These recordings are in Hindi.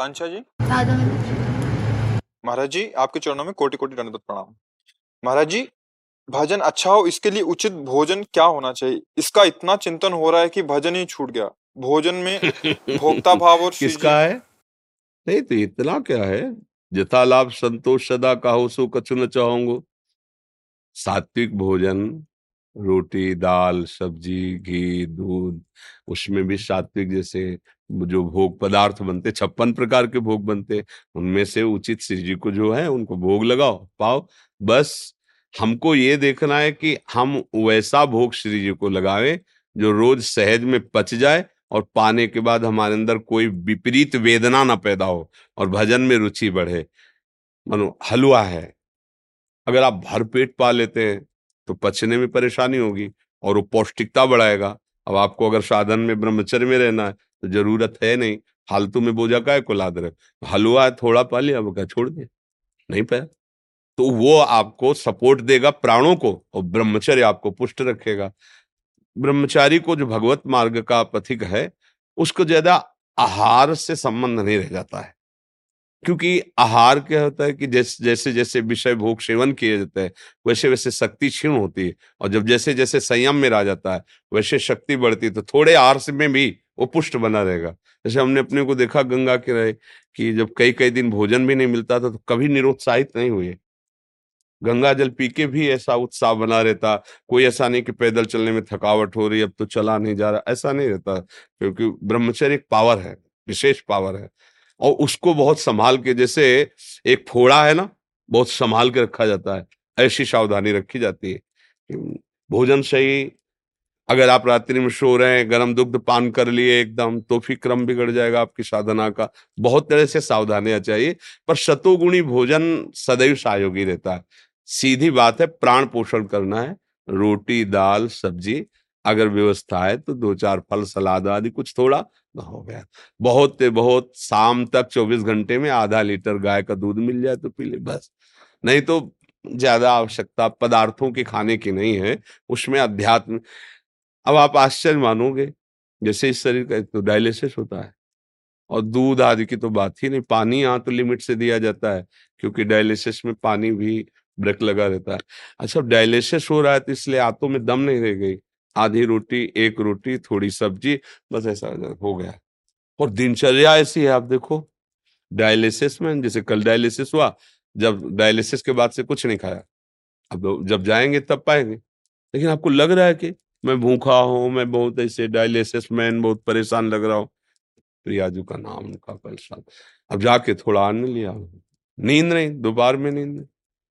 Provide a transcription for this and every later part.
आकांक्षा जी। महाराज जी आपके चरणों में कोटि कोटि दंडवत प्रणाम। महाराज जी भजन अच्छा हो इसके लिए उचित भोजन क्या होना चाहिए? इसका इतना चिंतन हो रहा है कि भजन ही छूट गया। भोजन में भोक्ता भाव और किसका है? नहीं तो इतना क्या है? जथा लाभ संतोष सदा कहो सो कछु न चाहूंगो। सात्विक भोजन रोटी, दाल, सब्ज़ी, घी, दूध, उसमें भी सात्विक जैसे जो भोग पदार्थ बनते, छप्पन प्रकार के भोग बनते, उनमें से उचित श्री जी को जो है, उनको भोग लगाओ, पाओ। बस हमको ये देखना है कि हम वैसा भोग श्री जी को लगावें जो रोज सहज में पच जाए और पाने के बाद हमारे अंदर कोई विपरीत वेदना ना पैदा हो और भजन में रुचि बढ़े। मानो, हलवा है। अगर आप भर पेट पा लेते हैं तो पचने में परेशानी होगी और वो पौष्टिकता बढ़ाएगा। अब आपको अगर साधन में ब्रह्मचर्य में रहना है तो ज़रूरत है नहीं। फालतू में बोझा काय को लाद रहे हलवा है, थोड़ा पा लिया वो क्या छोड़ दिया। नहीं पाया? तो वो आपको सपोर्ट देगा प्राणों को और ब्रह्मचर्य आपको पुष्ट रखेगा। ब्रह्मचारी को जो भगवत मार्ग का पथिक है, उसको ज़्यादा आहार से संबंध नहीं रह जाता है। क्योंकि आहार क्या होता है कि जैसे जैसे जैसे विषय भोग सेवन किए जाते हैं, वैसे वैसे शक्ति क्षीण होती है। और जब जैसे जैसे संयम में रह जाता है, वैसे शक्ति बढ़ती है तो थोड़े आहार में भी वो पुष्ट बना रहेगा। जैसे हमने अपने को देखा गंगा के रहे कि जब कई कई दिन भोजन भी नहीं मिलता था तो कभी निरुत्साहित नहीं हुए। गंगा जल पी के भी ऐसा उत्साह बना रहता, कोई ऐसा नहीं कि पैदल चलने में थकावट हो रही, अब तो चला नहीं जा रहा, ऐसा नहीं रहता, क्योंकि ब्रह्मचर्य एक पावर है, विशेष पावर है। और उसको बहुत संभाल के, जैसे एक फोड़ा है ना, बहुत संभाल के रखा जाता है, ऐसी सावधानी रखी जाती है। भोजन सही, अगर आप रात्रि में सो रहे हैं, गर्म दुग्ध पान कर लिए एकदम तो फिर क्रम बिगड़ जाएगा आपकी साधना का। बहुत तरह से सावधानियाँ चाहिए, पर शतोगुणी भोजन सदैव सहयोगी रहता है। सीधी बात है, प्राण पोषण करना है, रोटी, दाल, सब्ज़ी अगर व्यवस्था है तो दो चार फल, सलाद आदि कुछ थोड़ा हो गया। बहुत से, बहुत शाम तक चौबीस घंटे में आधा लीटर गाय का दूध मिल जाए तो पी ले, बस। नहीं तो ज़्यादा आवश्यकता पदार्थों के खाने की नहीं है, उसमें अध्यात्म अब आप आश्चर्य मानोगे, जैसे इस शरीर का तो डायलिसिस होता है और दूध आदि की तो बात ही नहीं, पानी यहाँ तो लिमिट से दिया जाता है, क्योंकि डायलिसिस में पानी भी ब्रेक लगा रहता है। अच्छा डायलिसिस हो रहा है तो इसलिए आंतों में दम नहीं रह गई। आधी रोटी, एक रोटी, थोड़ी सब्ज़ी, बस ऐसा हो गया। और दिनचर्या ऐसी है, आप देखो। डायलिसिस में, जैसे कल डायलिसिस हुआ, जब डायलिसिस के बाद से कुछ नहीं खाया। अब जब जाएँगे, तब पाएँगे। लेकिन आपको लग रहा है कि मैं भूखा हूँ, मैं बहुत ऐसे डायलिसिस मैन, बहुत परेशान लग रहा हूँ। प्रियाजू का नाम उनका परेशान। अब जाके थोड़ा अन्न लिया। नींद नहीं, दोपहर में नींद।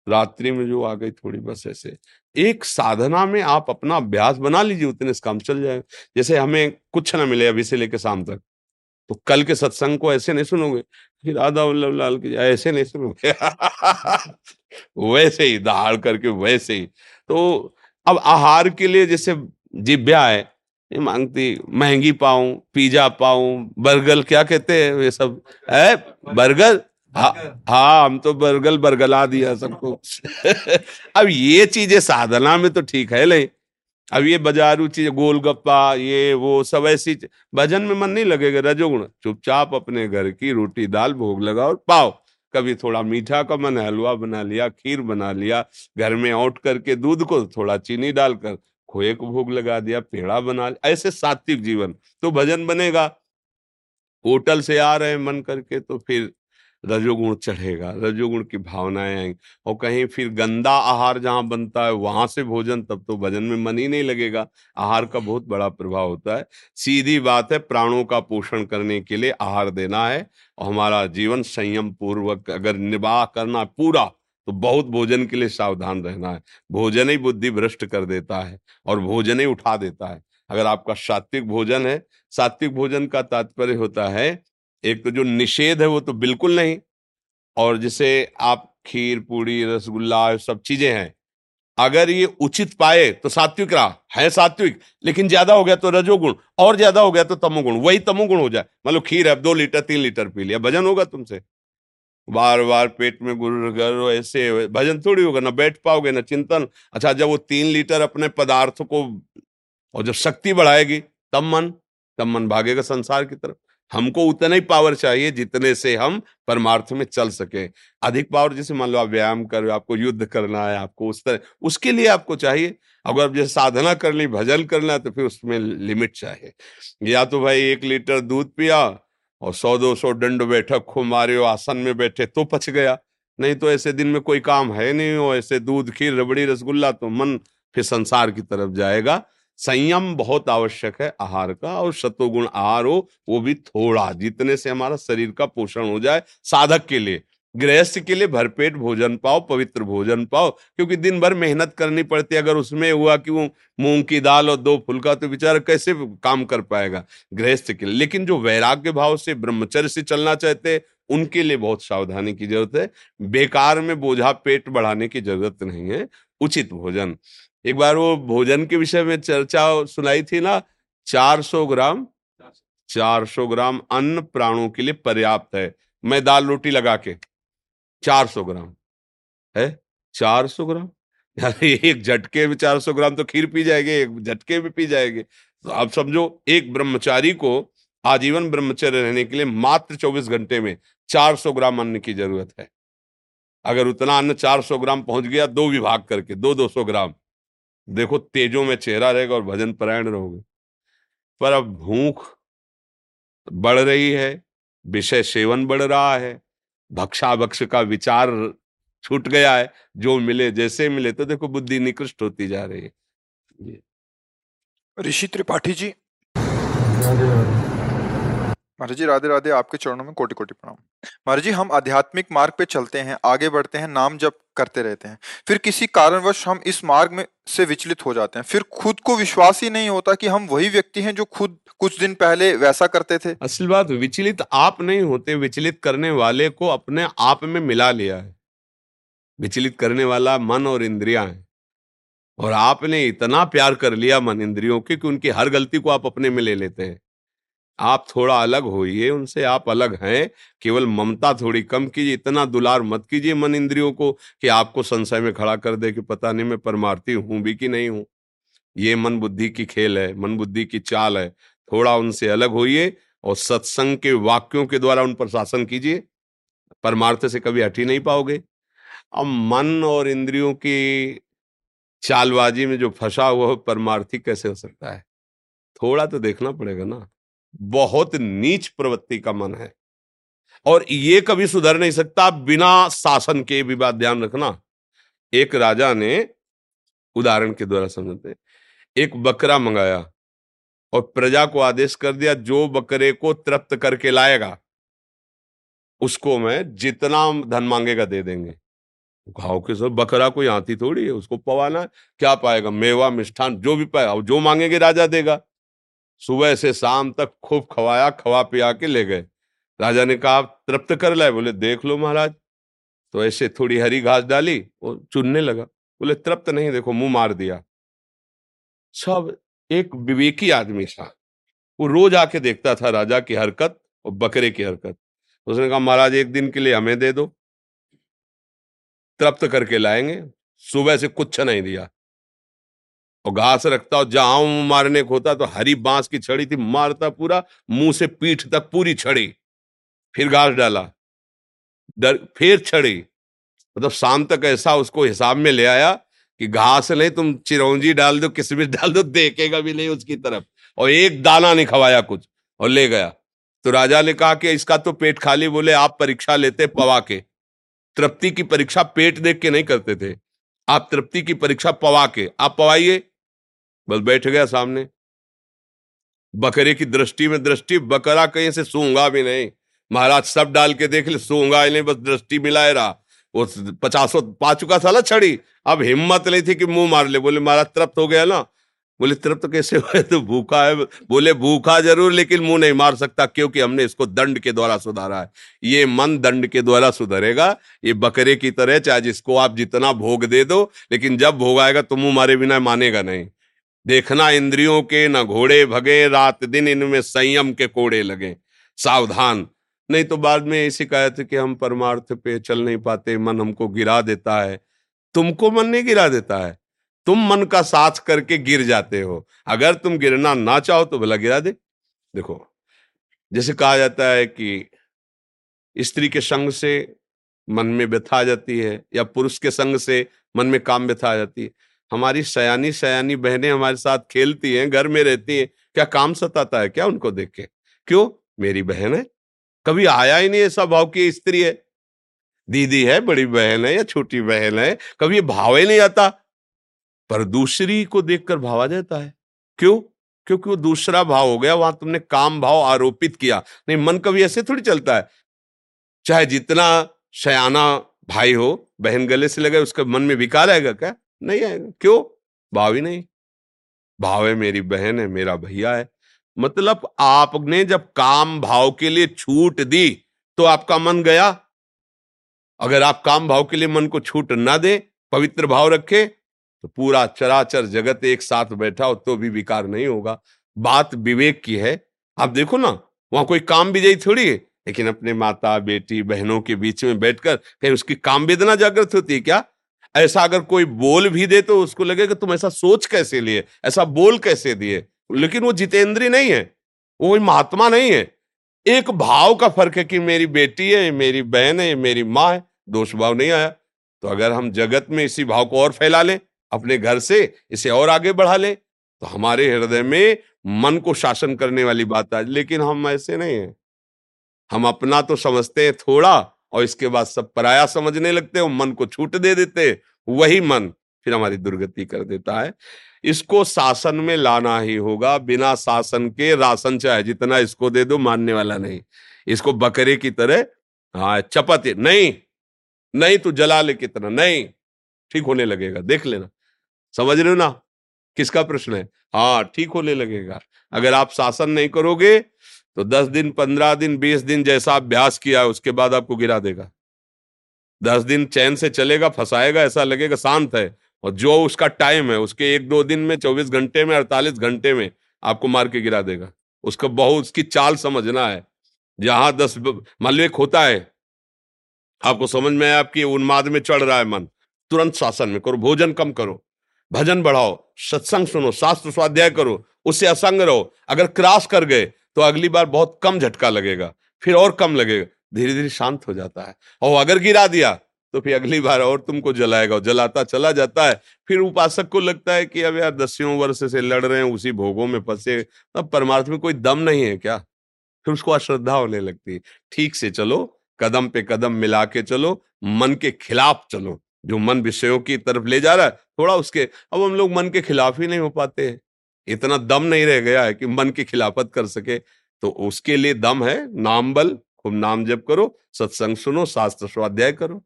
रात्रि में जो आ गई, थोड़ी बस ऐसे एक साधना में आप अपना अभ्यास बना लीजिए, उतने से काम चल जाए। जैसे हमें कुछ ना मिले अभी से लेकर शाम तक तो कल के सत्संग को ऐसे नहीं सुनोगे फिर राधा वल्लभ लाल की ऐसे नहीं सुनोगे। वैसे ही, दहाड़ करके वैसे ही। तो अब आहार के लिए जैसे जिब्या है, ये मांगती, महँगी पाऊँ, पिज्जा पाऊँ, बर्गर, क्या कहते हैं ये सब? है? बर्गर? हाँ हम तो बर्गल बरगला दिया सबको। अब ये चीज़ें साधना में तो ठीक है नहीं। अब ये बाजारू चीज़ गोलगप्पा ये वो सब ऐसी भजन में मन नहीं लगेगा। रजोगुण चुपचाप अपने घर की रोटी दाल भोग लगाओ और पाओ। कभी थोड़ा मीठा का मन हलवा बना लिया खीर बना लिया घर में औट करके दूध को थोड़ा चीनी डालकर खोए को भोग लगा दिया पेड़ा बना लिया ऐसे सात्विक जीवन। तो भजन बनेगा। होटल से आ रहे हैं मन करके तो फिर रजोगुण चढ़ेगा, रजोगुण की भावनाएँ आएँगी। और कहीं फिर गंदा आहार जहाँ बनता है, वहाँ से भोजन, तब तो भजन में मन ही नहीं लगेगा। आहार का बहुत बड़ा प्रभाव होता है। सीधी बात है, प्राणों का पोषण करने के लिए आहार देना है। और हमारा जीवन संयम पूर्वक अगर निर्वाह करना पूरा तो बहुत भोजन के लिए सावधान रहना है। भोजन ही बुद्धि भ्रष्ट कर देता है और भोजन ही उठा देता है। अगर आपका सात्विक भोजन है, सात्विक भोजन का तात्पर्य होता है एक तो जो निषेध है वो तो बिल्कुल नहीं। और जिसे आप खीर, पूड़ी, रसगुल्ला सब चीज़ें हैं, अगर ये उचित पाए तो सात्विक रहा, है सात्विक, लेकिन ज़्यादा हो गया तो रजोगुण, और ज़्यादा हो गया तो तमोगुण, वही तमोगुण हो जाए। मान लो खीर है दो लीटर, तीन लीटर पी लिया, भजन होगा तुमसे। बार बार पेट में गुर गर, ऐसे भजन थोड़ी होगा, ना बैठ पाओगे, ना चिंतन। अच्छा जब वो तीन लीटर अपने पदार्थ को, और जब शक्ति बढ़ाएगी, तब मन तब मन भागेगा संसार की तरफ़। हमको उतना ही पावर चाहिए जितने से हम परमार्थ में चल सके। अधिक पावर जैसे मान लो आप व्यायाम कर आपको युद्ध करना है, आपको उस तरह, उसके लिए आपको चाहिए। अगर आप जैसे साधना कर ली, भजन करना है तो फिर उसमें लिमिट चाहिए। या तो भाई एक लीटर दूध पिया और सौ, दो सौ दंड बैठक खो मारे हो आसन में बैठे तो पच गया। नहीं तो ऐसे दिन में कोई काम है नहीं हो ऐसे दूध, खीर, रबड़ी, रसगुल्ला तो मन फिर संसार की तरफ़ जाएगा। संयम बहुत आवश्यक है आहार का और शतोगुण आहार हो, वो भी थोड़ा, जितने से हमारा शरीर का पोषण हो जाए साधक के लिए। गृहस्थ के लिए भरपेट भोजन पाओ, पवित्र भोजन पाओ, क्योंकि दिन भर मेहनत करनी पड़ती है। अगर उसमें हुआ कि वो मूंग की दाल और दो फुलका तो बेचारा कैसे काम कर पाएगा गृहस्थ के लिए? लेकिन जो वैराग्य भाव से, ब्रह्मचर्य से चलना चाहते हैं, उनके लिए बहुत सावधानी की ज़रूरत है। बेकार में बोझा पेट बढ़ाने की ज़रूरत नहीं है। उचित भोजन। एक बार वो भोजन के विषय में चर्चा सुनाई थी ना 400 ग्राम 400 ग्राम अन्न प्राणों के लिए पर्याप्त है। मैं दाल रोटी लगा के 400 ग्राम, है? 400 ग्राम? यार एक झटके में 400 ग्राम तो खीर पी जाएगी, एक झटके में पी जाएगी। तो आप समझो, एक ब्रह्मचारी को आजीवन ब्रह्मचर्य रहने के लिए मात्र 24 घंटे में 400 ग्राम अन्न की ज़रूरत है। अगर उतना अन्न 400 ग्राम पहुँच गया, दो विभाग करके, दो दो सौ ग्राम देखो तेजों में चेहरा रहेगा और भजन परायण रहोगे। पर अब भूख बढ़ रही है विषय सेवन बढ़ रहा है भक्षा भक्ष का विचार छूट गया है जो मिले जैसे मिले तो देखो बुद्धि निकृष्ट होती जा रही है। ऋषि त्रिपाठी जी। महाराज जी, राधे राधे, आपके चरणों में कोटि कोटि प्रणाम। महाराज जी, हम आध्यात्मिक मार्ग पे चलते हैं, आगे बढ़ते हैं, नाम जप करते रहते हैं। फिर किसी कारणवश हम इस मार्ग में से विचलित हो जाते हैं। फिर खुद को विश्वास ही नहीं होता कि हम वही व्यक्ति हैं जो खुद, कुछ दिन पहले वैसा करते थे। असल बात, विचलित आप नहीं होते, विचलित करने वाले को अपने आप में मिला लिया है। विचलित करने वाला मन और इंद्रिया है। और आपने इतना प्यार कर लिया मन इंद्रियों के कि उनकी हर गलती को आप अपने में ले लेते हैं। आप थोड़ा अलग होइए, उनसे आप अलग हैं। केवल ममता थोड़ी कम कीजिए, इतना दुलार मत कीजिए मन इंद्रियों को कि आपको संशय में खड़ा कर दे कि पता नहीं मैं परमार्थी हूँ भी कि नहीं हूँ। ये मन बुद्धि की खेल है, मन बुद्धि की चाल है। थोड़ा उनसे अलग होइए और सत्संग के वाक्यों के द्वारा उन पर शासन कीजिए। परमार्थ से कभी हट ही नहीं पाओगे। अब मन और इंद्रियों की चालबाजी में जो फंसा हुआ परमार्थी कैसे हो सकता है? थोड़ा तो देखना पड़ेगा ना। बहुत नीच प्रवृत्ति का मन है। और ये कभी सुधर नहीं सकता, बिना शासन के भी बात ध्यान रखना। एक राजा ने उदाहरण के द्वारा समझते एक बकरा मंगाया और प्रजा को आदेश कर दिया, जो बकरे को तृप्त करके लाएगा, उसको मैं जितना धन मांगेगा दे देंगे। घाव के सब बकरा कोई हाथी थोड़ी है, उसको पवाना क्या पाएगा? मेवा, मिष्ठान, जो भी पाएगा, जो मांगेंगे राजा देगा। सुबह से शाम तक खूब खवाया, खवा पिया के ले गए। राजा ने कहा तृप्त कर लाए। बोले, देख लो महाराज। तो ऐसे थोड़ी हरी घास डाली वो चुनने लगा। बोले, तृप्त नहीं, देखो मुँह मार दिया। सब एक विवेकी आदमी था। वो रोज आके देखता था राजा की हरकत और बकरे की हरकत। उसने कहा, महाराज, एक दिन के लिए हमें दे दो। तृप्त करके लाएँगे। सुबह से कुछ नहीं दिया। और घास रखता और जहाँ मारने को होता तो हरी बाँस की छड़ी थी मारता पूरा, मुँह से पीठ तक पूरी छड़ी। फिर घास डाला। डर, फिर छड़ी। मतलब शाम तक ऐसा उसको हिसाब में ले आया कि घास नहीं, तुम चिरौंजी डाल दो, किसमिस डाल दो, देखेगा भी नहीं उसकी तरफ़। और एक दाना नहीं खवाया कुछ, और ले गया। तो राजा ने कहा कि इसका तो पेट खाली, बोले, आप परीक्षा लेते पवा के। तृप्ति की परीक्षा पेट देख के नहीं करते थे। आप तृप्ति की परीक्षा पवा के। आप पवाइए। बस बैठ गया सामने। बकरे की दृष्टि में दृष्टि, बकरा कहीं से सूँगा भी नहीं। महाराज सब डाल के देख ले सूँगा ही नहीं, बस दृष्टि मिलाए रहा। वो पचासों पा चुका साला छड़ी। अब हिम्मत नहीं थी कि मुँह मार ले। बोले, महाराज तृप्त हो गया ना? बोले, तृप्त कैसे हुए? तो भूखा है। बोले, भूखा ज़रूर, लेकिन मुँह नहीं मार सकता, क्योंकि हमने इसको दंड के द्वारा सुधारा है। ये मन दंड के द्वारा सुधरेगा। ये बकरे की तरह, चाहे जिसको आप जितना भोग दे दो, लेकिन जब भोग आएगा तो मुँह मारे बिना मानेगा नहीं। देखना इंद्रियों के न घोड़े भगे, रात दिन इनमें संयम के कोड़े लगे। सावधान। नहीं तो बाद में ये शिकायत कि हम परमार्थ पे चल नहीं पाते, मन हमको गिरा देता है। तुमको मन नहीं गिरा देता है। तुम मन का साथ करके गिर जाते हो। अगर तुम गिरना ना चाहो तो भला गिरा दे। देखो, जैसे कहा जाता है कि स्त्री के संग से मन में व्यथा जाती है या पुरुष के संग से मन में काम व्यथा जाती है। हमारी सयानी सयानी बहनें हमारे साथ खेलती हैं, घर में रहती हैं, क्या काम सताता है क्या उनको देख के? क्यों? मेरी बहन है। कभी आया ही नहीं ऐसा भाव की स्त्री है। दीदी है, बड़ी बहन है या छोटी बहन है, कभी ये भाव ही नहीं आता। पर दूसरी को देखकर भाव आ जाता है। क्यों? क्योंकि वो दूसरा भाव हो गया, वहाँ तुमने काम भाव आरोपित किया। नहीं, मन कभी ऐसे थोड़ी चलता है। चाहे जितना शयाना भाई हो, बहन गले से लगे, उसके मन में विकार आएगा क्या? नहीं आएगा क्यों? भाव ही नहीं। भाव है मेरी बहन है, मेरा भैया है। मतलब आपने जब काम भाव के लिए छूट दी तो आपका मन गया? अगर आप काम भाव के लिए मन को छूट ना दे, पवित्र भाव रखे तो पूरा चराचर जगत एक साथ बैठा हो तो भी विकार नहीं होगा। बात विवेक की है। आप देखो ना, वहाँ कोई काम विजयी थोड़ी है, लेकिन अपने माता, बेटी, बहनों के बीच में बैठकर कहीं उसकी काम वेदना जागृत होती है क्या? ऐसा अगर कोई बोल भी दे तो उसको लगे कि तुम ऐसा सोच कैसे लिए? ऐसा बोल कैसे दिए? लेकिन वो जितेंद्री नहीं है। वो महात्मा नहीं है। एक भाव का फ़र्क है कि मेरी बेटी है, मेरी बहन है, मेरी माँ है, दोष भाव नहीं आया। तो अगर हम जगत में इसी भाव को और फैला लें, अपने घर से इसे और आगे बढ़ा लें तो हमारे हृदय में मन को शासन करने वाली बात है लेकिन हम ऐसे नहीं है। हम अपना तो समझते हैं थोड़ा और इसके बाद सब पराया समझने लगते हैं मन को छूट दे देते वही मन फिर हमारी दुर्गति कर देता है। इसको शासन में लाना ही होगा। बिना शासन के राशन चाहे जितना इसको दे दो, मानने वाला नहीं। इसको बकरे की तरह हाँ चपत, नहीं नहीं तू जला ले कितना नहीं, ठीक होने लगेगा। देख लेना। समझ रहे हो ना? किसका प्रश्न है? हाँ ठीक होने लगेगा। अगर आप शासन नहीं करोगे तो दस दिन, पंद्रह दिन, बीस दिन जैसा अभ्यास किया, उसके बाद आपको गिरा देगा। दस दिन चैन से चलेगा, फंसाएगा, ऐसा लगेगा, शांत है। और जो उसका टाइम है, उसके एक दो दिन में, चौबीस घंटे में, अड़तालीस घंटे में, आपको मार के गिरा देगा। उसका बहुत, उसकी चाल समझना है। जहाँ दस मान लो एक होता है। आपको समझ में आया आपकी उन्माद में चढ़ रहा है मन। तुरंत शासन में करो, भोजन कम करो। भजन बढ़ाओ, सत्संग सुनो, शास्त्र स्वाध्याय करो, उससे असंग रहो। अगर क्रॉस कर गए तो अगली बार बहुत कम झटका लगेगा, फिर और कम लगेगा धीरे धीरे शांत हो जाता है। और अगर गिरा दिया तो फिर अगली बार और तुमको जलाएगा, और जलाता चला जाता है। फिर उपासक को लगता है कि अब यार दसियों वर्ष से लड़ रहे हैं, उसी भोगों में फंसे तब परमार्थ में कोई दम नहीं है क्या? फिर उसको अश्रद्धा होने लगती है। ठीक से चलो, कदम पे कदम मिला के चलो, मन के खिलाफ चलो। जो मन विषयों की तरफ़ ले जा रहा है, थोड़ा उसके, अब हम लोग मन के खिलाफ ही नहीं हो पाते हैं। इतना दम नहीं रह गया है कि मन की खिलाफत कर सके। तो उसके लिए दम है नाम बल खूब नाम जप करो सत्संग सुनो शास्त्र स्वाध्याय करो।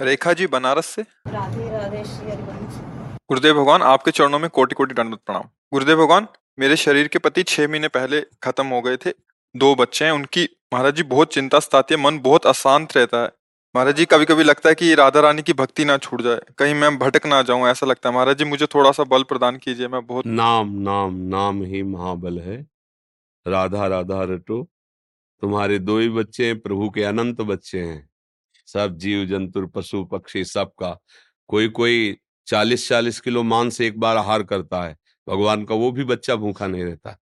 रेखा जी बनारस से? राधे राधे श्री हरिवंश गुरुदेव भगवान आपके चरणों में कोटि कोटि दंडवत प्रणाम। गुरुदेव भगवान मेरे शरीर के पति छह महीने पहले खत्म हो गए थे। दो बच्चे हैं उनकी महाराज जी बहुत चिंता सताती है मन बहुत अशांत रहता है। महाराज जी कभी कभी लगता है कि राधा रानी की भक्ति ना छूट जाए, कहीं मैं भटक ना जाऊँ, ऐसा लगता है। महाराज जी, मुझे थोड़ा सा बल प्रदान कीजिए, मैं बहुत नाम नाम नाम ही महाबल है। राधा राधा रटो, तुम्हारे दो ही बच्चे हैं, प्रभु के अनंत बच्चे हैं। सब जीव, जंतु, पशु, पक्षी, सबका। कोई कोई चालीस चालीस किलो मांस एक बार आहार करता है, भगवान का वो भी बच्चा भूखा नहीं रहता।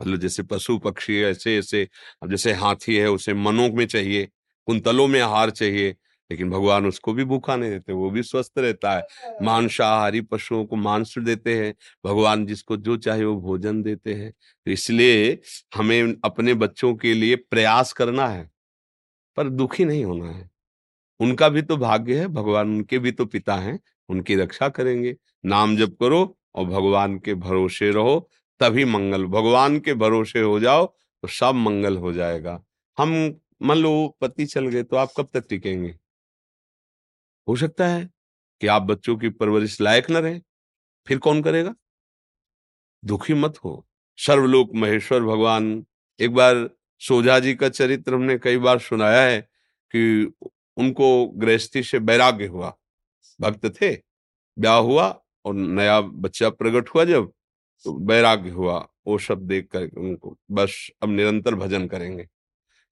मतलब जैसे पशु, पक्षी ऐसे ऐसे अब जैसे हाथी है, उसे मनों में चाहिए कुंतलों में आहार चाहिए लेकिन भगवान उसको भी भूखा नहीं देते वो भी स्वस्थ रहता है। मांसाहारी पशुओं को मांस देते हैं भगवान जिसको जो चाहे वो भोजन देते हैं। तो इसलिए हमें अपने बच्चों के लिए प्रयास करना है पर दुखी नहीं होना है। उनका भी तो भाग्य है भगवान उनके भी तो पिता हैं उनकी रक्षा करेंगे। नाम जप करो और भगवान के भरोसे रहो तभी मंगल भगवान के भरोसे हो जाओ तो सब मंगल हो जाएगा। हम मान लो पति चल गए तो आप कब तक टिकेंगे? हो सकता है कि आप बच्चों की परवरिश लायक न रहे, फिर कौन करेगा? दुखी मत हो। सर्वलोक महेश्वर भगवान, एक बार सोझा जी का चरित्र हमने कई बार सुनाया है कि उनको गृहस्थी से वैराग्य हुआ। भक्त थे, ब्याह हुआ और नया बच्चा प्रकट हुआ जब तो वैराग्य हुआ, वो सब देख कर उनको, बस अब निरंतर भजन करेंगे।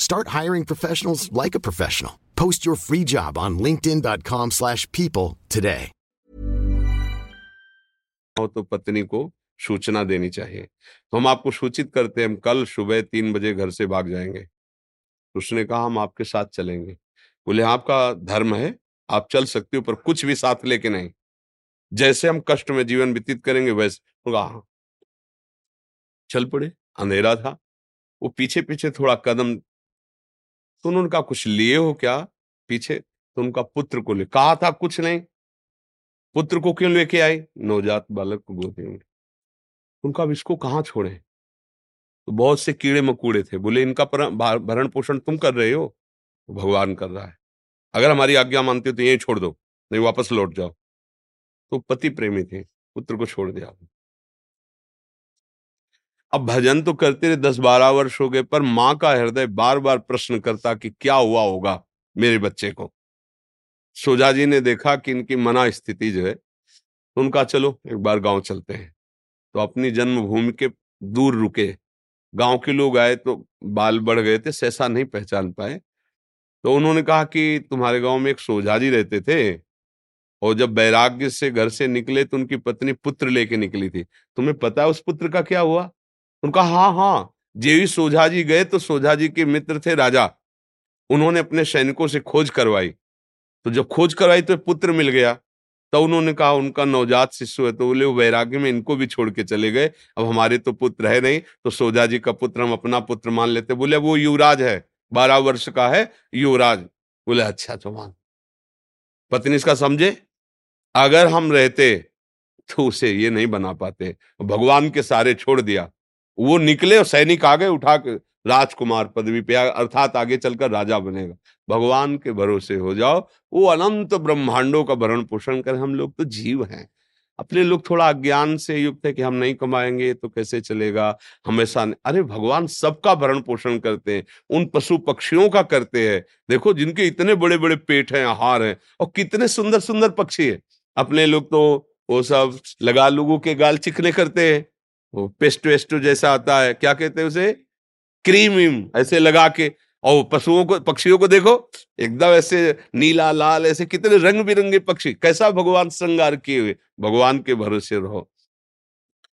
Start hiring professionals like a professional. Post your free job on linkedin.com/people slash people today. तो पत्नी को सूचना देनी चाहिए। तो हम आपको सूचित करते हैं, हम कल सुबह तीन बजे घर से भाग जाएँगे। उसने कहा, हम आपके साथ चलेंगे। बोले, आपका धर्म है, आप चल सकते हो, पर कुछ भी साथ लेके नहीं। जैसे हम कष्ट में जीवन व्यतीत करेंगे, वैसे होगा हाँ। चल पड़े, अंधेरा था। वो पीछे पीछे थोड़ा कदम तो उन्होंने कहा कुछ लिए हो क्या पीछे? तो उनका पुत्र को ले कहा था कुछ नहीं। पुत्र को क्यों लेके आई? नवजात बालक को गोदी में। उनका अब इसको कहाँ छोड़े? तो बहुत से कीड़े मकूड़े थे। बोले, इनका भरण पोषण तुम कर रहे हो? तो भगवान कर रहा है। अगर हमारी आज्ञा मानते हो तो यही छोड़ दो, नहीं वापस लौट जाओ। तो पति प्रेमी थे, पुत्र को छोड़ दिया। अब भजन तो करते रहे, दस बारह वर्ष हो गए, पर माँ का हृदय बार बार प्रश्न करता कि क्या हुआ होगा मेरे बच्चे को। सोजा जी ने देखा कि इनकी मना स्थिति जो है तो उनका चलो, एक बार गाँव चलते हैं। तो अपनी जन्मभूमि के दूर रुके। गाँव के लोग आए तो बाल बढ़ गए थे, सहसा नहीं पहचान पाए। तो उन्होंने कहा कि तुम्हारे गाँव में एक सोझा जी रहते थे, और जब वैराग्य से घर से निकले तो उनकी पत्नी पुत्र लेके निकली थी। तुम्हें पता है उस पुत्र का क्या हुआ? उनका हाँ हाँ जेवी सोझा जी गए तो सोझा जी के मित्र थे राजा। उन्होंने अपने सैनिकों से खोज करवाई। तो जब खोज करवाई तो पुत्र मिल गया। तो उन्होंने कहा, उनका नवजात शिशु है। तो बोले वैराग्य में इनको भी छोड़ के चले गए। अब हमारे तो पुत्र है नहीं तो सोजा जी का पुत्र हम अपना पुत्र मान लेते बोले वो युवराज है, बारह वर्ष का है, युवराज। बोले अच्छा तो मान। पत्नी इसका, समझे? अगर हम रहते तो उसे ये नहीं बना पाते। भगवान के सारे छोड़ दिया। वो निकले और सैनिक आगे उठा के राजकुमार पदवी पे अर्थात आगे चलकर राजा बनेगा। भगवान के भरोसे हो जाओ। वो अनंत ब्रह्मांडों का भरण पोषण कर। हम लोग तो जीव हैं। अपने लोग थोड़ा अज्ञान से युक्त है कि हम नहीं कमाएँगे तो कैसे चलेगा? हमेशा अरे भगवान सबका भरण पोषण करते हैं। उन पशु पक्षियों का करते हैं। देखो जिनके इतने बड़े बड़े पेट हैं, आहार हैं और कितने सुंदर सुंदर पक्षी है। अपने लोग तो वो सब लगा लोगों के गाल चिकने करते हैं। वो पेस्ट वेस्ट जैसा आता है। क्या कहते हैं उसे? क्रीम वीम, ऐसे लगा के। और पशुओं को, पक्षियों को देखो, एकदम ऐसे नीला, लाल, ऐसे कितने रंग बिरंगे पक्षी। कैसा भगवान श्रृंगार किए हुए। भगवान के भरोसे रहो।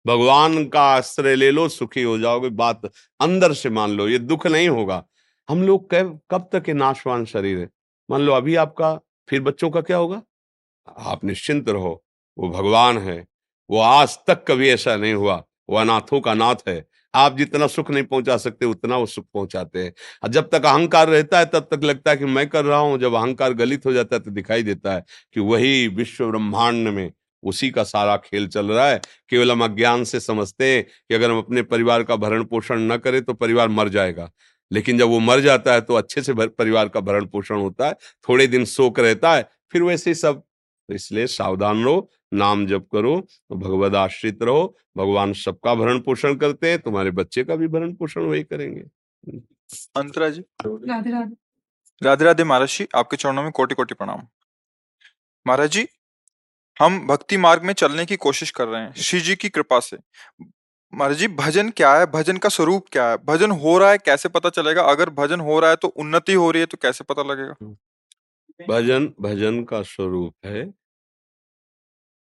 भगवान का आश्रय ले लो, सुखी हो जाओगे। बात अंदर से मान लो, ये दुख नहीं होगा। हम लोग कब कब तक ये नाशवान शरीर है? मान लो अभी आपका, फिर बच्चों का क्या होगा? आप निश्चिंत रहो, वो भगवान है। वो आज तक कभी ऐसा नहीं हुआ। वो अनाथों का नाथ है। आप जितना सुख नहीं पहुँचा सकते, उतना वो सुख पहुंचाते हैं। जब तक अहंकार रहता है, तब तक लगता है कि मैं कर रहा हूँ। जब अहंकार गलित हो जाता है तो दिखाई देता है कि वही विश्व ब्रह्मांड में उसी का सारा खेल चल रहा है। केवल हम अज्ञान से समझते हैं कि अगर हम अपने परिवार का भरण पोषण न करें तो परिवार मर जाएगा। लेकिन जब वो मर जाता है तो अच्छे से परिवार का भरण पोषण होता है। थोड़े दिन शोक रहता है, फिर वैसे सब तो इसलिए सावधान रहो नाम जप करो भगवद आश्रित रहो भगवान सबका भरण पोषण करते हैं तुम्हारे बच्चे का भी भरण पोषण वही करेंगे। अंतरा जी राधे राधे। राधे राधे महाराज जी आपके चरणों में कोटि कोटि प्रणाम। महाराज जी हम भक्ति मार्ग में चलने की कोशिश कर रहे हैं श्री जी की कृपा से। महाराज जी भजन क्या है? भजन का स्वरूप क्या है? भजन हो रहा है कैसे पता चलेगा? अगर भजन हो रहा है तो उन्नति हो रही है तो कैसे पता लगेगा? भजन भजन का स्वरूप है।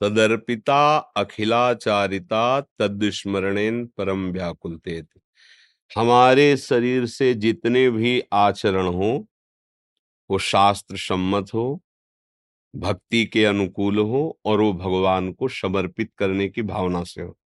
तदर्पिता अखिलाचारिता तदस्मरणेन परम व्याकुलते हमारे शरीर से जितने भी आचरण हो, वो शास्त्र सम्मत हो, भक्ति के अनुकूल हो और वो भगवान को समर्पित करने की भावना से हो।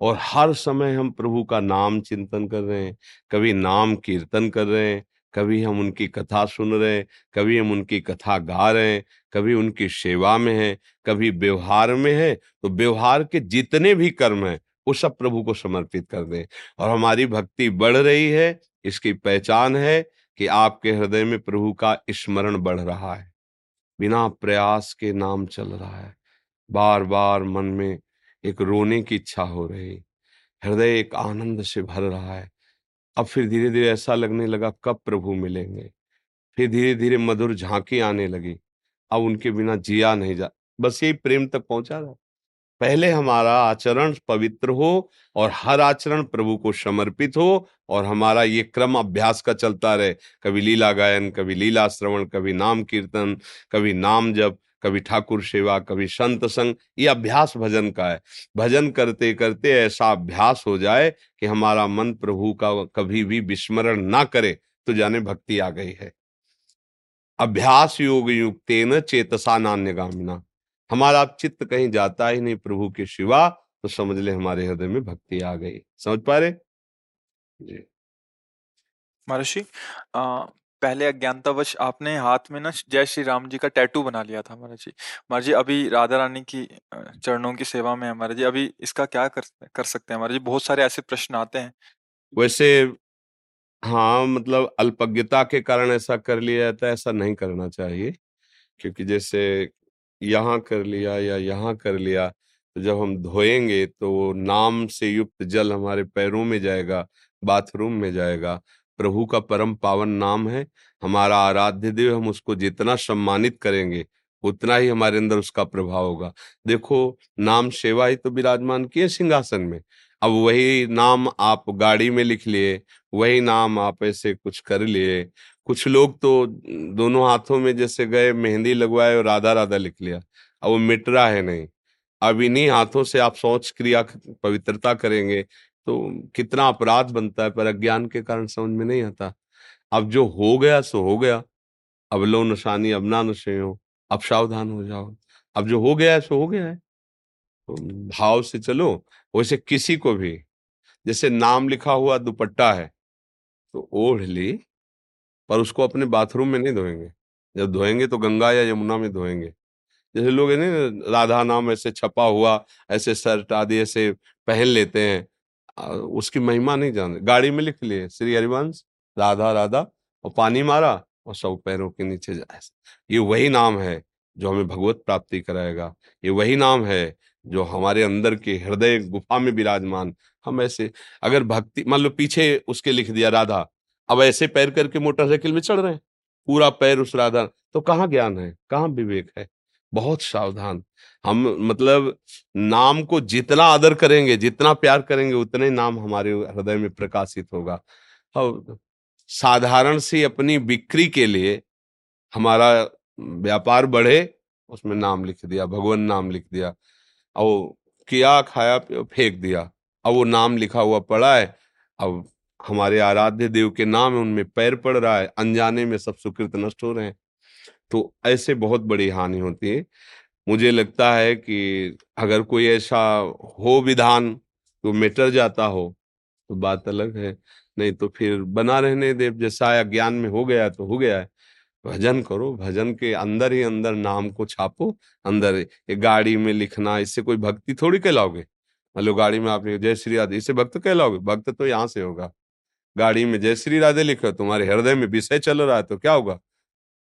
और हर समय हम प्रभु का नाम चिंतन कर रहे हैं, कभी नाम कीर्तन कर रहे हैं कभी हम उनकी कथा सुन रहे हैं, कभी हम उनकी कथा गा रहे हैं, कभी उनकी सेवा में है, कभी व्यवहार में है तो व्यवहार के जितने भी कर्म हैं, वो सब प्रभु को समर्पित कर दें। और हमारी भक्ति बढ़ रही है, इसकी पहचान है कि आपके हृदय में प्रभु का स्मरण बढ़ रहा है। बिना प्रयास के नाम चल रहा है। बार बार मन में एक रोने की इच्छा हो रही। हृदय एक आनंद से भर रहा है। अब फिर धीरे धीरे ऐसा लगने लगा, कब प्रभु मिलेंगे? फिर धीरे धीरे मधुर झांकी आने लगी। अब उनके बिना जिया नहीं जा, बस यही प्रेम तक पहुँचा रहा पहले हमारा आचरण पवित्र हो और हर आचरण प्रभु को समर्पित हो और हमारा ये क्रम अभ्यास का चलता रहे। कभी लीला गायन, कभी लीला श्रवण, कभी नाम कीर्तन, कभी नाम जप कभी ठाकुर सेवा, कभी संत संग, ये अभ्यास भजन का है। भजन करते करते ऐसा अभ्यास हो जाए कि हमारा मन प्रभु का कभी भी विस्मरण ना करे तो जाने भक्ति आ गई है। अभ्यास योग युक्त चेतसा नान्य गामिना हमारा चित्त कहीं जाता ही नहीं प्रभु के शिवा तो समझ ले हमारे हृदय में भक्ति आ गई। समझ पा रहे? जी। महर्षि पहले अज्ञानतावश आपने हाथ में ना जय श्री राम जी का टैटू बना लिया था महाराज जी। महाराज जी, अभी राधा रानी की चरणों की सेवा में है महाराज जी, अभी इसका क्या कर कर सकते हैं महाराज जी? बहुत सारे ऐसे प्रश्न आते हैं। वैसे हाँ मतलब अल्पज्ञता के कारण ऐसा कर लिया जाता है, ऐसा नहीं करना चाहिए। क्योंकि जैसे यहाँ कर लिया या यहाँ कर लिया तो जब हम धोएँगे तो नाम से युक्त जल हमारे पैरों में जाएगा, बाथरूम में जाएगा। प्रभु का परम पावन नाम है, हमारा आराध्य देव, हम उसको जितना सम्मानित करेंगे, उतना ही हमारे अंदर उसका प्रभाव होगा। देखो, नाम सेवा ही तो विराजमान किए सिंहासन में। अब वही नाम आप गाड़ी में लिख लिए, वही नाम आप ऐसे कुछ कर लिए। कुछ लोग तो दोनों हाथों में जैसे गए, मेहंदी लगवाए और राधा राधा लिख लिया। अब वो मिट रहा है नहीं। अब इन्हीं हाथों से आप सोच क्रिया, पवित्रता करेंगे तो कितना अपराध बनता है, पर अज्ञान के कारण समझ में नहीं आता। अब जो हो गया, सो हो गया। अब लो नशानी अब ना नशे हो अब सावधान हो जाओ। अब जो हो गया है, सो हो गया है। तो भाव से चलो, वैसे किसी को भी। जैसे नाम लिखा हुआ दुपट्टा है तो ओढ़ ली, पर उसको अपने बाथरूम में नहीं धोएँगे। जब धोएँगे तो गंगा या यमुना में धोएँगे। जैसे लोग है ना, राधा नाम ऐसे छपा हुआ, ऐसे शर्ट आदि ऐसे पहन लेते हैं उसकी महिमा नहीं जान गाड़ी में लिख लिए, श्री हरिवंश, राधा राधा, और पानी मारा और सब पैरों के नीचे जाए ये वही नाम है जो हमें भगवत प्राप्ति कराएगा। ये वही नाम है जो हमारे अंदर के हृदय गुफा में विराजमान। हम ऐसे, अगर भक्ति, मान लो पीछे उसके लिख दिया राधा, अब ऐसे पैर करके मोटरसाइकिल में चढ़ रहे हैं। पूरा पैर उस राधा तो कहाँ ज्ञान है? कहाँ विवेक है? बहुत सावधान। हम मतलब नाम को जितना आदर करेंगे, जितना प्यार करेंगे, उतने नाम हमारे हृदय में प्रकाशित होगा। और साधारण सी अपनी बिक्री के लिए हमारा व्यापार बढ़े, उसमें नाम लिख दिया, भगवान नाम लिख दिया, और किया, खाया फेंक दिया। अब वो नाम लिखा हुआ पड़ा है, अब हमारे आराध्य देव के नाम है, उनमें पैर पड़ रहा है, अनजाने में सब सुकृत नष्ट हो रहे हैं। तो ऐसे बहुत बड़ी हानि होती है। मुझे लगता है कि अगर कोई ऐसा हो विधान तो मिटर जाता हो तो बात अलग है। नहीं तो फिर बना रहने दे, जैसा ज्ञान में हो गया तो हो गया है। भजन करो, भजन के अंदर ही अंदर नाम को छापो, अंदर ये गाड़ी में लिखना, इससे कोई भक्ति थोड़ी कहलाओगे। मान लो गाड़ी में आपने जय श्री राधे, इससे भक्त कहलाओगे, भक्त तो यहाँ से होगा। गाड़ी में जय श्री राधे लिखो तुम्हारे हृदय में विषय चल रहा है तो क्या होगा?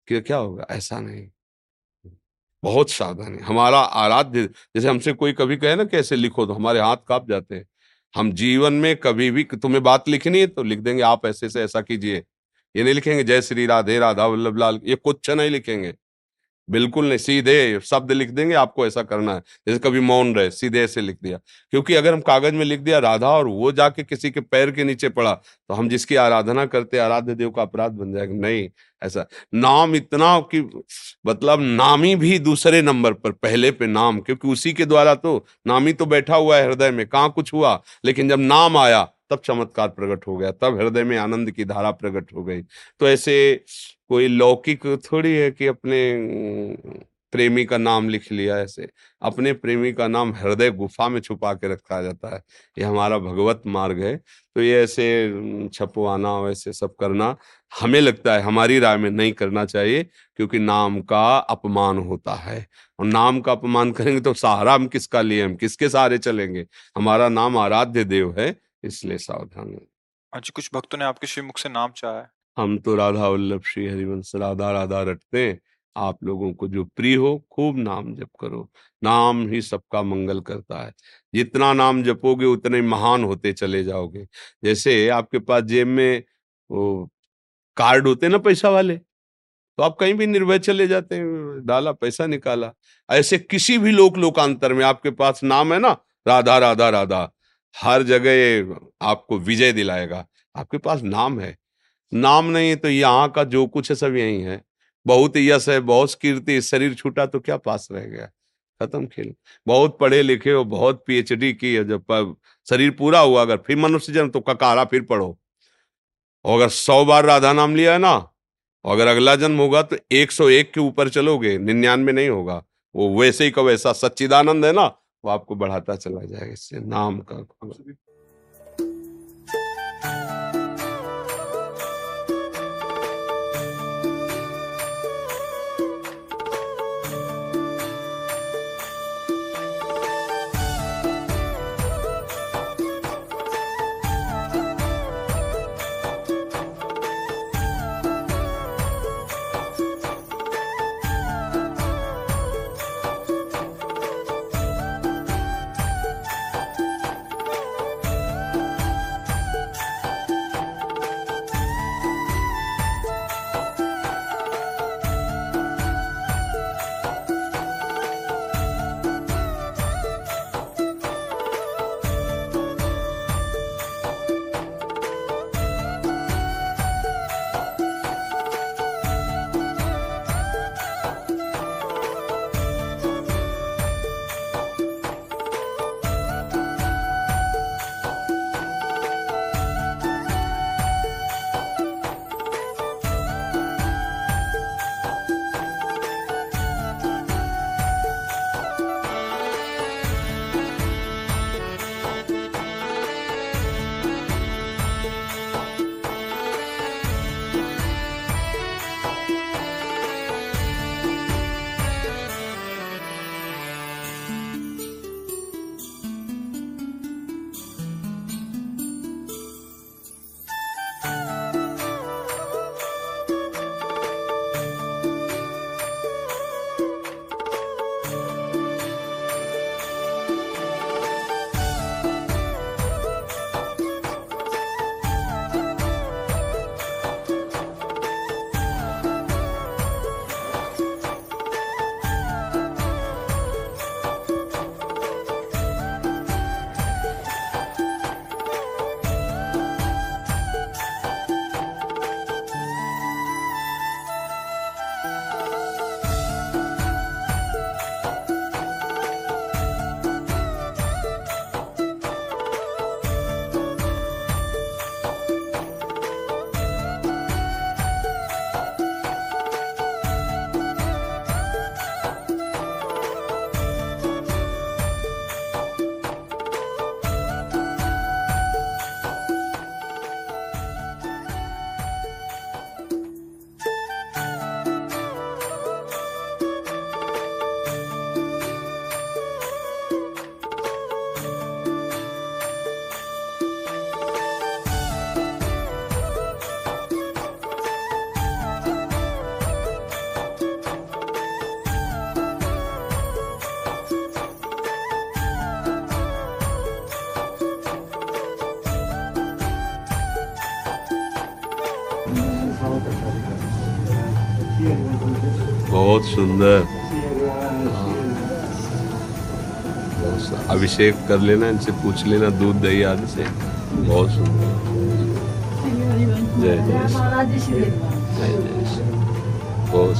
कि क्या होगा? ऐसा नहीं। बहुत सावधानी हमारा आराध्य, जैसे हमसे कोई कभी कहे ना कैसे लिखो तो हमारे हाथ काँप जाते हैं। हम जीवन में कभी भी तुम्हें बात लिखनी है तो लिख देंगे, आप ऐसे से ऐसा कीजिए। ये नहीं लिखेंगे, जय श्री राधे, राधा वल्लभ लाल। ये कुछ नहीं लिखेंगे। बिल्कुल नहीं, सीधे शब्द लिख देंगे, आपको ऐसा करना है। जैसे कभी मौन रहे, सीधे ऐसे लिख दिया। क्योंकि अगर हम कागज़ में लिख दिया राधा और वो जाके किसी के पैर के नीचे पड़ा तो हम जिसकी आराधना करते आराध्य देव का अपराध बन जाएगा। नहीं ऐसा। नाम इतना कि मतलब नामी भी दूसरे नंबर पर, पहले पे नाम, क्योंकि उसी के द्वारा तो नामी तो बैठा हुआ है हृदय में, कहाँ कुछ हुआ? लेकिन जब नाम आया, तब चमत्कार प्रकट हो गया, तब हृदय में आनंद की धारा प्रकट हो गई। तो ऐसे कोई लौकिक थोड़ी है कि अपने प्रेमी का नाम लिख लिया ऐसे। अपने प्रेमी का नाम हृदय गुफा में छुपा के रखा जाता है। ये हमारा भगवत मार्ग है। तो ये ऐसे छपवाना वैसे सब करना हमें लगता है हमारी राय में नहीं करना चाहिए क्योंकि नाम का अपमान होता है। और नाम का अपमान करेंगे तो सहारा हम किसका लिए हम किसके सहारे चलेंगे? हमारा नाम आराध्य देव है इसलिए सावधान आज कुछ भक्तों ने आपके श्रीमुख से नाम चाहा है। हम तो राधा वल्लभ श्री हरिवंश राधा राधा रटते हैं। आप लोगों को जो प्रिय हो, खूब नाम जप करो। नाम ही सबका मंगल करता है। जितना नाम जपोगे, उतने महान होते चले जाओगे। जैसे आपके पास जेब में वो कार्ड होते ना पैसा वाले तो आप कहीं भी निर्भय चले जाते हैं, डाला, पैसा निकाला। ऐसे किसी भी लोक, लोकांतर में आपके पास नाम है ना, राधा राधा राधा, हर जगह आपको विजय दिलाएगा। आपके पास नाम है। नाम नहीं है तो यहाँ का जो कुछ है सब यही है। बहुत यश है, बहुत कीर्ति, शरीर छूटा तो क्या पास रह गया? खत्म खेल। बहुत पढ़े लिखे हो, बहुत पीएचडी की है, जब शरीर पूरा हुआ, अगर फिर मनुष्य जन्म तो ककारा फिर पढ़ो। और अगर सौ बार राधा नाम लिया है ना अगर अगला जन्म होगा तो एक सौ एक के ऊपर चलोगे, निन्यानवे नहीं होगा। वो वैसे ही का वैसा सच्चिदानंद है ना, वो आपको बढ़ाता चला जाएगा, इससे नाम का। बहुत सुंदर। बहुत अभिषेक कर लेना, इनसे पूछ लेना दूध, दही आदि से। बहुत सुंदर। जय जय जय जय बहुत